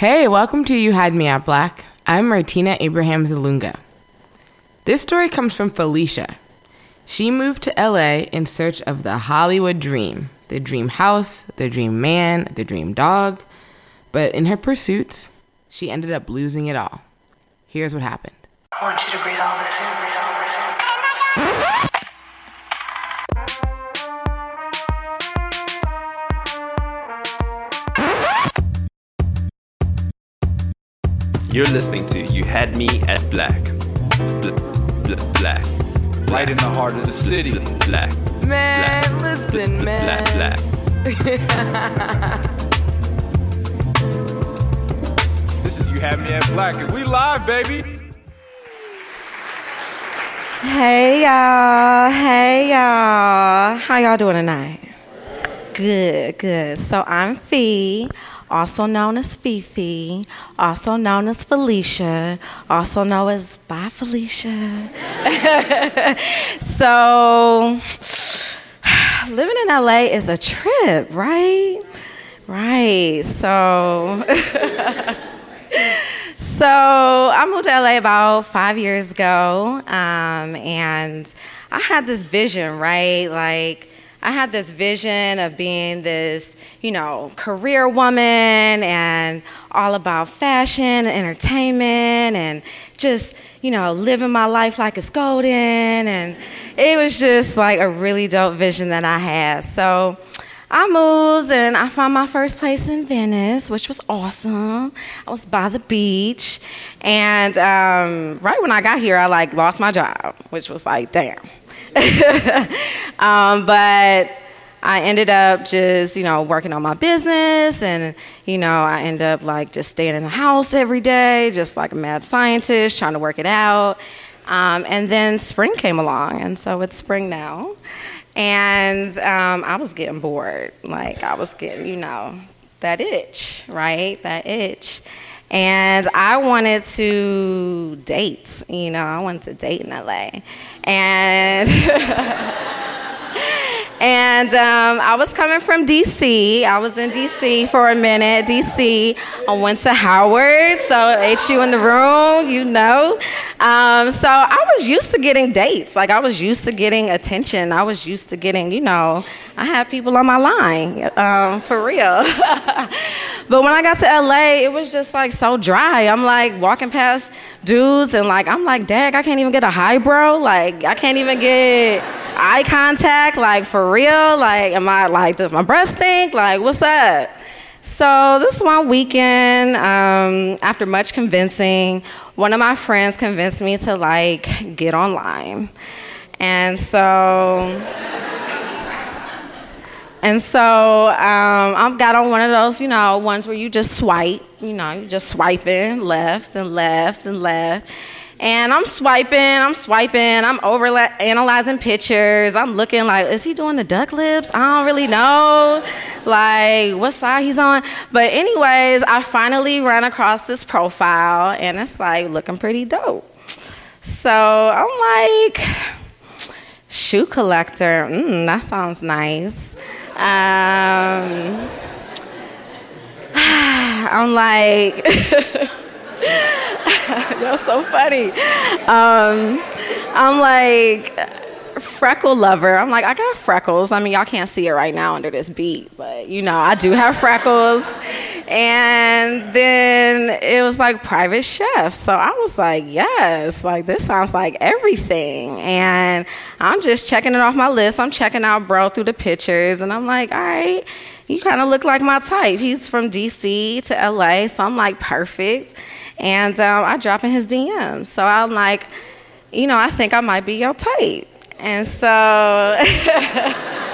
Hey, welcome to You Had Me at Black. I'm Martina Abrahams Ilunga. This story comes from Felicia. She moved to LA in search of the Hollywood dream the dream house, the dream man, the dream dog. But in her pursuits, she ended up losing it all. Here's what happened. I want you to breathe all this in, You're listening to You Had Me at Black. Bl- bl- black. Right in the heart of the city. Bl- black. Man, Black. listen, Bl- man. Black, black. This is You Had Me at Black, and we live, baby. Hey y'all, hey y'all. How y'all doing tonight? Good, good. So I'm Fee, also known as Fifi, also known as Felicia, also known as Bye Felicia. so living in LA is a trip, right? Right. So So I moved to LA about five years ago, um, and I had this vision, right? Like I had this vision of being this, you know, career woman and all about fashion, and entertainment, and just, you know, living my life like it's golden. And it was just like a really dope vision that I had. So I moved and I found my first place in Venice, which was awesome. I was by the beach, and um, right when I got here, I like lost my job, which was like, damn. um, but I ended up just, you know, working on my business, and you know, I ended up like just staying in the house every day, just like a mad scientist, trying to work it out. Um, and then spring came along, and so it's spring now. And um, I was getting bored. Like, I was getting, you know, that itch, right? That itch. And I wanted to date, you know, I wanted to date in LA. And. And um, I was coming from DC. I was in DC for a minute. DC. I went to Howard, so HU in the room, you know. Um, so I was used to getting dates. Like I was used to getting attention. I was used to getting, you know, I had people on my line um, for real. but when I got to LA, it was just like so dry. I'm like walking past dudes and like I'm like, dang, I can't even get a high bro. Like I can't even get eye contact. Like for real. Like am I like does my breath stink? Like what's that? So this one weekend, um, after much convincing, one of my friends convinced me to like get online, and so. And so um, I got on one of those, you know, ones where you just swipe, you know, you just swiping left and left and left. And I'm swiping, I'm swiping, I'm over analyzing pictures. I'm looking like, is he doing the duck lips? I don't really know. Like, what side he's on. But, anyways, I finally ran across this profile and it's like looking pretty dope. So I'm like, shoe collector, mm, that sounds nice. Um, I'm like, that's so funny. Um, I'm like, freckle lover. I'm like, I got freckles. I mean, y'all can't see it right now under this beat, but you know, I do have freckles. And then it was like private chef. So I was like, yes, like this sounds like everything. And I'm just checking it off my list. I'm checking out bro through the pictures. And I'm like, all right, you kind of look like my type. He's from DC to LA. So I'm like, perfect. And um, I drop in his DM. So I'm like, you know, I think I might be your type. And so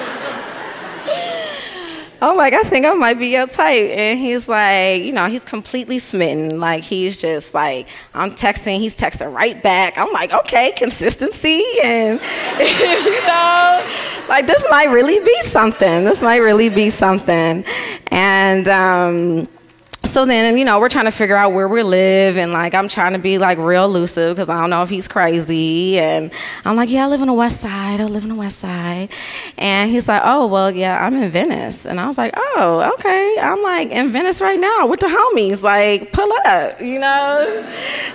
I'm like, I think I might be your type. And he's like, you know, he's completely smitten. Like, he's just like, I'm texting, he's texting right back. I'm like, okay, consistency. And, you know, like, this might really be something. This might really be something. And, um, So then, you know, we're trying to figure out where we live, and like I'm trying to be like real elusive because I don't know if he's crazy. And I'm like, yeah, I live on the west side. I live on the west side. And he's like, oh, well, yeah, I'm in Venice. And I was like, oh, okay. I'm like in Venice right now with the homies. Like, pull up, you know?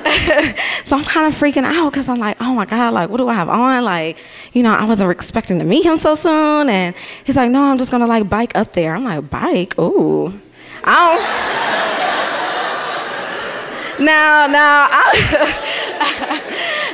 so I'm kind of freaking out because I'm like, oh my God, like, what do I have on? Like, you know, I wasn't expecting to meet him so soon. And he's like, no, I'm just gonna like bike up there. I'm like, bike? Ooh. I don't. Now, now, I,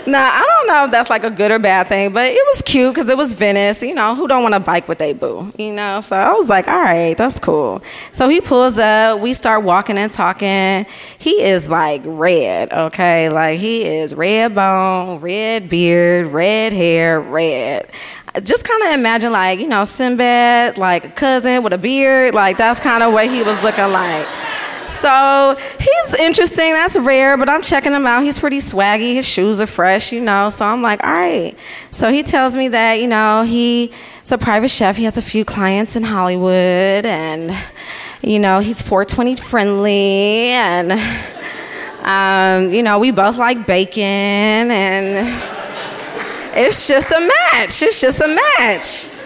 now I don't know if that's like a good or bad thing, but it was cute because it was Venice. You know, who don't want to bike with a boo? You know, so I was like, all right, that's cool. So he pulls up. We start walking and talking. He is like red, okay, like he is red bone, red beard, red hair, red just kind of imagine like you know Sinbad, like a cousin with a beard, like that's kind of what he was looking like. So he's interesting. That's rare, but I'm checking him out. He's pretty swaggy. His shoes are fresh, you know. So I'm like, all right. So he tells me that you know he's a private chef. He has a few clients in Hollywood, and you know he's 420 friendly, and um, you know we both like bacon and it's just a match. It's just a match.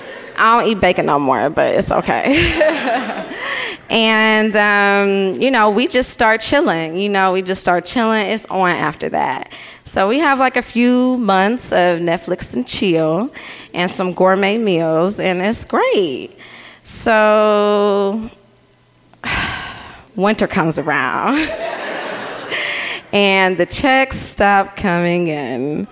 I don't eat bacon no more, but it's okay. and um, you know, we just start chilling. You know, we just start chilling. It's on after that. So we have like a few months of Netflix and chill, and some gourmet meals, and it's great. So winter comes around, and the checks stop coming in.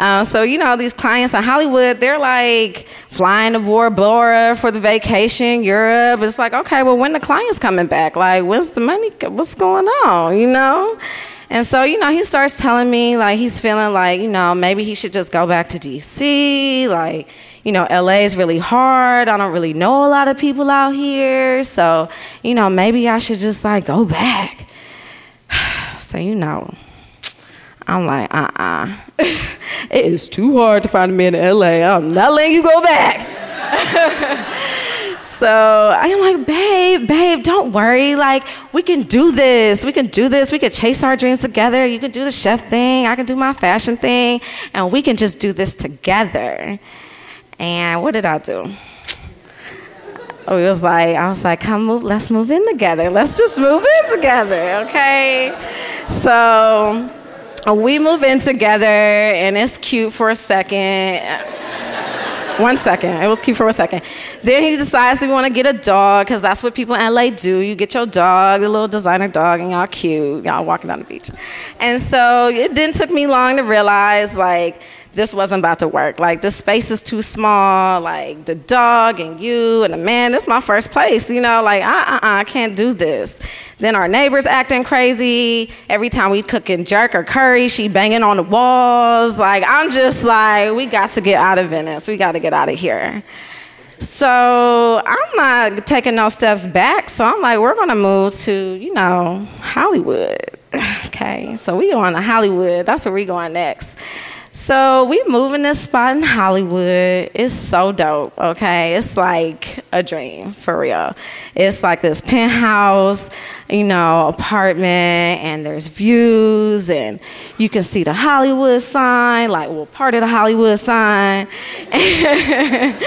Um, so, you know, these clients in Hollywood, they're like flying to Bora Bora for the vacation, Europe. It's like, okay, well, when the client's coming back? Like, when's the money? What's going on? You know? And so, you know, he starts telling me like he's feeling like, you know, maybe he should just go back to DC. Like, you know, LA is really hard. I don't really know a lot of people out here. So, you know, maybe I should just like go back. so, you know, I'm like, uh uh-uh. uh it is too hard to find a man in LA. I'm not letting you go back. so I'm like, babe, babe, don't worry. Like, we can do this. We can do this. We can chase our dreams together. You can do the chef thing. I can do my fashion thing. And we can just do this together. And what did I do? we was like, I was like, come move, let's move in together. Let's just move in together, okay? So Uh, we move in together and it's cute for a second. Uh, one second. It was cute for a second. Then he decides we want to get a dog because that's what people in LA do. You get your dog, the little designer dog, and y'all cute. Y'all walking down the beach. And so it didn't took me long to realize like this wasn't about to work. Like the space is too small. Like the dog and you and the man. This is my first place. You know, like uh uh I can't do this. Then our neighbors acting crazy. Every time we cooking jerk or curry, she banging on the walls. Like I'm just like, we got to get out of Venice. We got to get out of here. So I'm not taking no steps back. So I'm like, we're gonna move to, you know, Hollywood. Okay, so we going to Hollywood. That's where we going next. So we move in this spot in Hollywood. It's so dope, okay? It's like a dream, for real. It's like this penthouse, you know, apartment, and there's views, and you can see the Hollywood sign, like, well, part of the Hollywood sign. and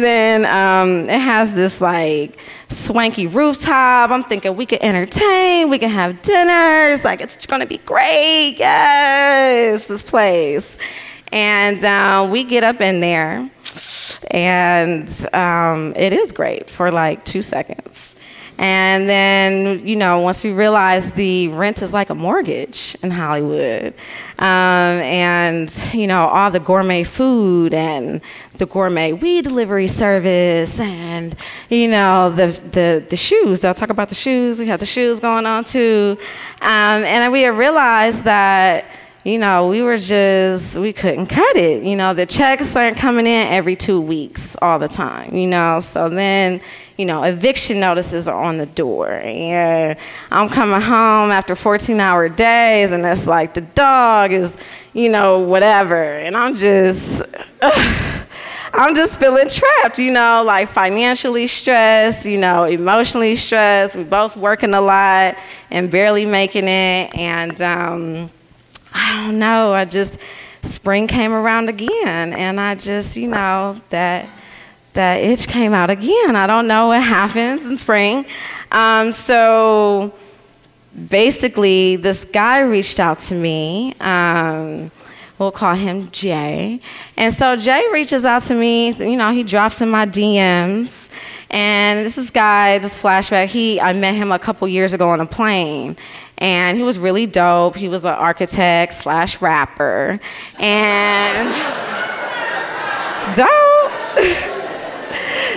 then um, it has this, like, swanky rooftop. I'm thinking we could entertain, we can have dinners. Like, it's gonna be great. Yes, this place. And uh, we get up in there, and um, it is great for like two seconds. And then, you know, once we realized the rent is like a mortgage in Hollywood, um, and, you know, all the gourmet food and the gourmet weed delivery service and, you know, the, the, the shoes. They'll talk about the shoes. We have the shoes going on too. Um, and we realized that you know, we were just, we couldn't cut it. You know, the checks aren't coming in every two weeks all the time, you know. So then, you know, eviction notices are on the door. And I'm coming home after 14 hour days, and it's like the dog is, you know, whatever. And I'm just, ugh, I'm just feeling trapped, you know, like financially stressed, you know, emotionally stressed. We both working a lot and barely making it. And um, I don't know, I just, spring came around again. And I just, you know, that that itch came out again. I don't know what happens in spring. Um, so basically, this guy reached out to me. Um, we'll call him Jay. And so Jay reaches out to me. You know, he drops in my DMs. And this is guy, this flashback. He, I met him a couple years ago on a plane, and he was really dope. He was an architect slash rapper, and dope.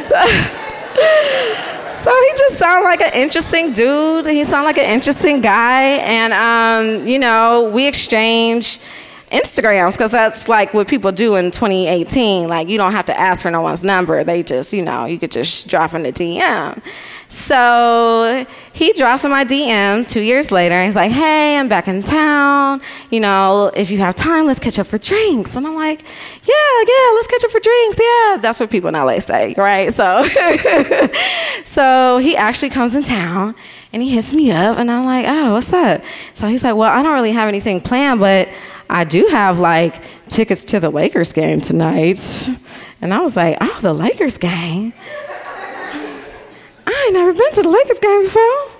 so he just sounded like an interesting dude. He sounded like an interesting guy, and um, you know, we exchanged Instagrams because that's like what people do in 2018. Like you don't have to ask for no one's number; they just, you know, you could just drop in the DM. So he drops in my DM two years later. He's like, "Hey, I'm back in town. You know, if you have time, let's catch up for drinks." And I'm like, "Yeah, yeah, let's catch up for drinks. Yeah, that's what people in LA say, right?" So, so he actually comes in town and he hits me up, and I'm like, "Oh, what's up?" So he's like, "Well, I don't really have anything planned, but I do have like tickets to the Lakers game tonight." And I was like, "Oh, the Lakers game." I never been to the Lakers game before.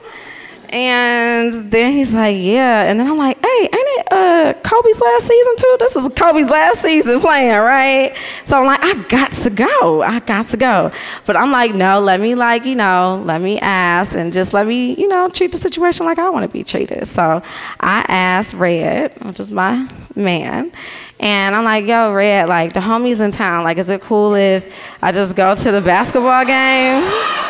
And then he's like, yeah. And then I'm like, hey, ain't it uh, Kobe's last season too? This is Kobe's last season playing, right? So I'm like, I got to go. I got to go. But I'm like, no, let me like, you know, let me ask and just let me, you know, treat the situation like I want to be treated. So I asked Red, which is my man. And I'm like, yo, Red, like the homies in town, like, is it cool if I just go to the basketball game?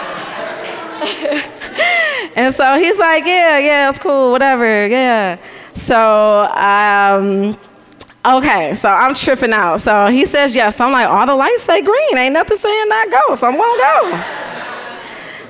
and so he's like, yeah, yeah, it's cool, whatever, yeah. So, um, okay, so I'm tripping out. So he says yes. I'm like, all the lights say green. Ain't nothing saying not go. So I'm gonna go.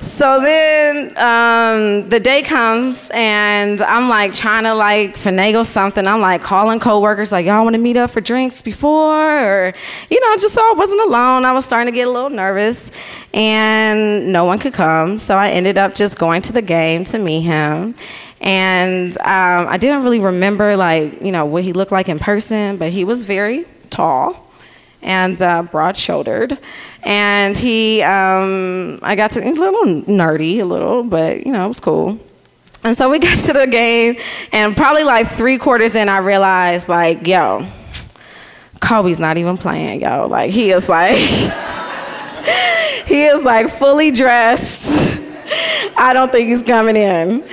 So then um, the day comes and I'm like trying to like finagle something. I'm like calling coworkers like y'all want to meet up for drinks before or you know just so I wasn't alone. I was starting to get a little nervous and no one could come. So I ended up just going to the game to meet him. And um, I didn't really remember like you know what he looked like in person, but he was very tall and uh, broad shouldered. And he, um, I got to, a little nerdy, a little, but you know, it was cool. And so we got to the game, and probably like three quarters in, I realized, like, yo, Kobe's not even playing, yo. Like, he is like, he is like fully dressed. I don't think he's coming in.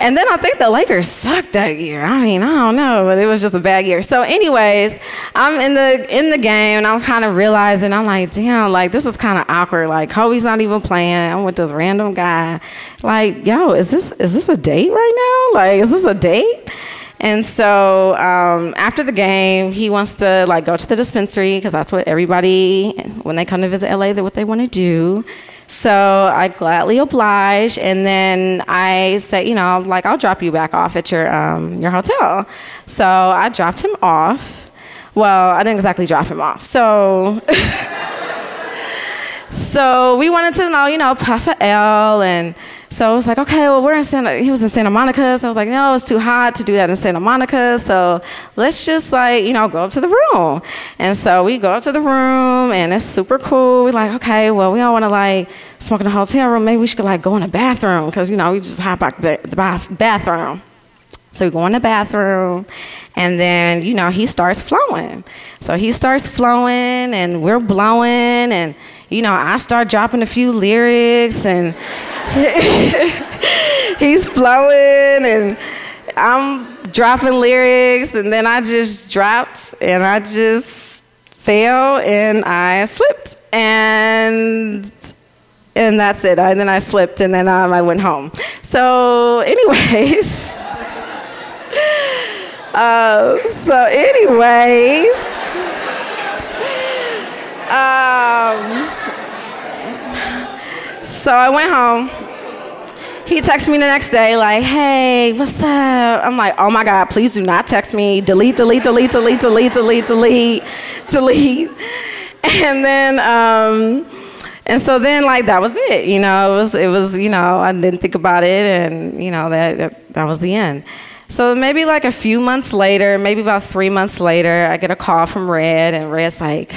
And then I think the Lakers sucked that year. I mean, I don't know, but it was just a bad year. So, anyways, I'm in the in the game and I'm kind of realizing I'm like, damn, like this is kind of awkward. Like Kobe's not even playing. I'm with this random guy. Like, yo, is this is this a date right now? Like, is this a date? And so um, after the game, he wants to like go to the dispensary because that's what everybody when they come to visit LA, that's what they want to do. So I gladly oblige, and then I said, you know, like I'll drop you back off at your um, your hotel. So I dropped him off. Well, I didn't exactly drop him off. So. so we wanted to know, you know, puff a L and so I was like, okay, well, we're in Santa, he was in Santa Monica. So I was like, no, it's too hot to do that in Santa Monica. So let's just like, you know, go up to the room. And so we go up to the room and it's super cool. We're like, okay, well, we don't want to like smoke in the hotel room. Maybe we should like go in the bathroom because, you know, we just hop out the bathroom. So we go in the bathroom, and then, you know, he starts flowing. So he starts flowing, and we're blowing, and, you know, I start dropping a few lyrics, and he's flowing, and I'm dropping lyrics, and then I just dropped, and I just fell, and I slipped, and and that's it. And then I slipped, and then um, I went home. So, anyways. Uh, so, anyways, um, so I went home. He texted me the next day, like, hey, what's up? I'm like, oh my God, please do not text me. Delete, delete, delete, delete, delete, delete, delete, delete. and then um and so then like that was it you know it was it was you know i didn't think about it and you know that that, that was the end so maybe like a few months later maybe about three months later i get a call from red and red's like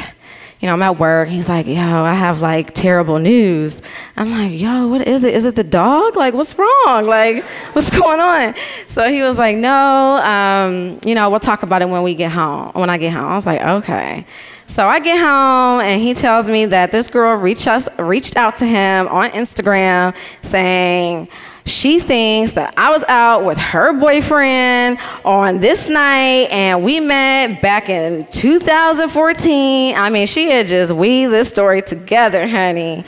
you know, I'm at work. He's like, yo, I have like terrible news. I'm like, yo, what is it? Is it the dog? Like, what's wrong? Like, what's going on? So he was like, no, um, you know, we'll talk about it when we get home, when I get home. I was like, okay. So I get home and he tells me that this girl reached, us, reached out to him on Instagram saying, she thinks that I was out with her boyfriend on this night and we met back in 2014. I mean, she had just weaved this story together, honey.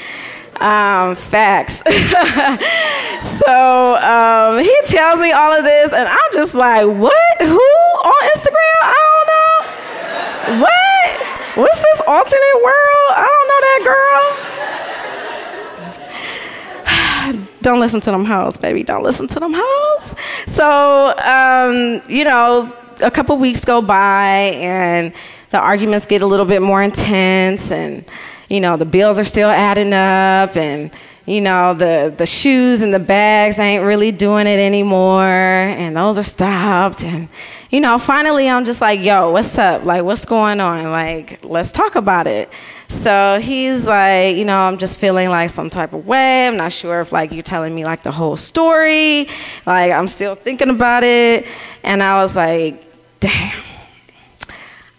Um, facts. so um, he tells me all of this, and I'm just like, what? Who on Instagram? I don't know. What? What's this alternate world? I don't know that girl don't listen to them hoes, baby. Don't listen to them hoes. So, um, you know, a couple weeks go by and the arguments get a little bit more intense and, you know, the bills are still adding up and, you know, the, the shoes and the bags ain't really doing it anymore and those are stopped. And, you know, finally I'm just like, yo, what's up? Like, what's going on? Like, let's talk about it. So he's like, you know, I'm just feeling like some type of way. I'm not sure if like you're telling me like the whole story. Like I'm still thinking about it. And I was like, damn.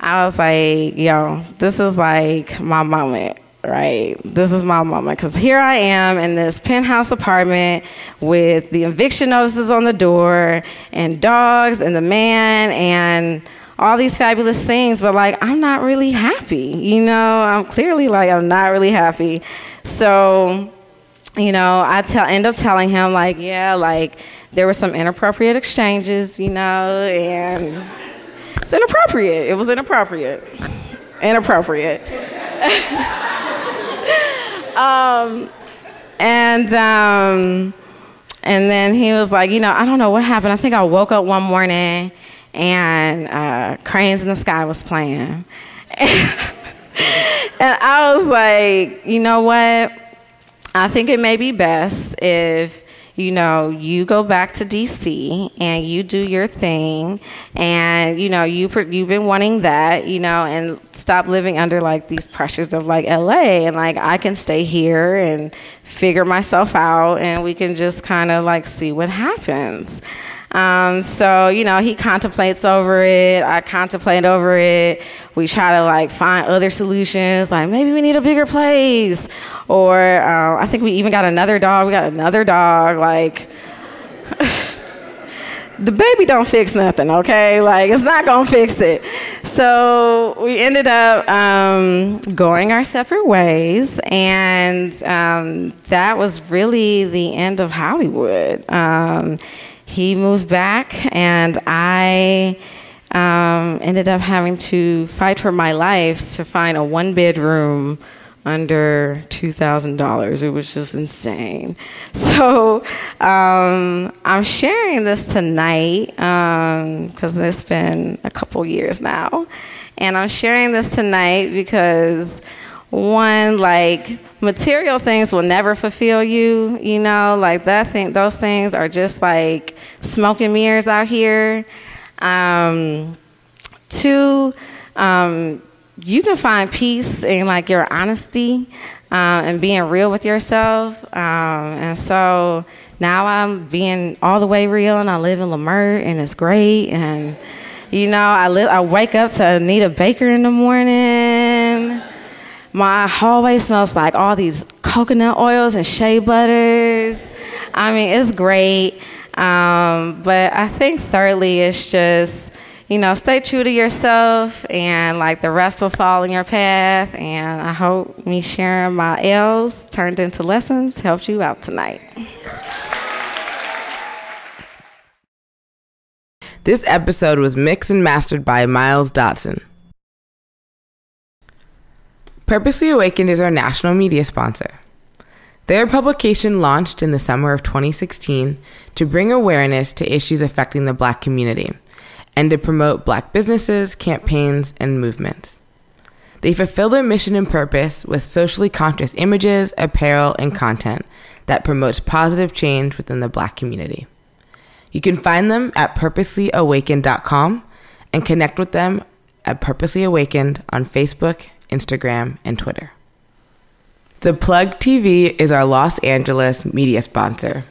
I was like, yo, this is like my moment, right? This is my moment. Because here I am in this penthouse apartment with the eviction notices on the door and dogs and the man and all these fabulous things, but like I'm not really happy. You know, I'm clearly like I'm not really happy. So, you know, I tell end up telling him like, yeah, like there were some inappropriate exchanges, you know, and it's inappropriate. It was inappropriate. Inappropriate. um, and um, and then he was like, you know, I don't know what happened. I think I woke up one morning and uh, Cranes in the Sky was playing. and I was like, you know what? I think it may be best if you know you go back to DC and you do your thing, and you know you you've been wanting that, you know, and stop living under like these pressures of like LA, and like I can stay here and figure myself out, and we can just kind of like see what happens. Um, so, you know, he contemplates over it. I contemplate over it. We try to like find other solutions, like maybe we need a bigger place. Or uh, I think we even got another dog. We got another dog. Like, the baby don't fix nothing, okay? Like, it's not gonna fix it. So we ended up um, going our separate ways, and um, that was really the end of Hollywood. Um, he moved back, and I um, ended up having to fight for my life to find a one bedroom under $2,000. It was just insane. So um, I'm sharing this tonight because um, it's been a couple years now. And I'm sharing this tonight because, one, like, material things will never fulfill you, you know, like that thing, those things are just like smoke and mirrors out here. Um, two, um, you can find peace in like your honesty uh, and being real with yourself. Um, and so now I'm being all the way real, and I live in Leimert, and it's great. And you know, I I wake up to Anita Baker in the morning. My hallway smells like all these coconut oils and shea butters. I mean, it's great. Um, but I think thirdly, it's just you know, stay true to yourself and like the rest will fall in your path. And I hope me sharing my L's turned into lessons helped you out tonight. This episode was mixed and mastered by Miles Dotson. Purposely Awakened is our national media sponsor. Their publication launched in the summer of 2016 to bring awareness to issues affecting the black community and to promote black businesses, campaigns, and movements. They fulfill their mission and purpose with socially conscious images, apparel, and content that promotes positive change within the black community. You can find them at purposelyawakened.com and connect with them at Purposely Awakened on Facebook, Instagram, and Twitter. The Plug TV is our Los Angeles media sponsor.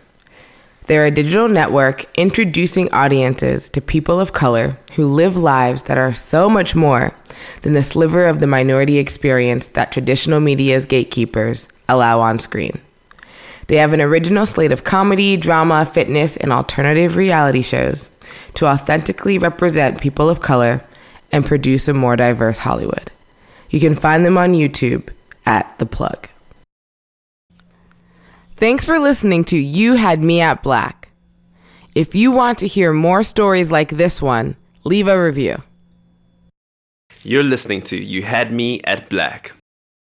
They're a digital network introducing audiences to people of color who live lives that are so much more than the sliver of the minority experience that traditional media's gatekeepers allow on screen. They have an original slate of comedy, drama, fitness, and alternative reality shows to authentically represent people of color and produce a more diverse Hollywood. You can find them on YouTube at The Plug. Thanks for listening to You Had Me at Black. If you want to hear more stories like this one, leave a review. You're listening to You Had Me at Black.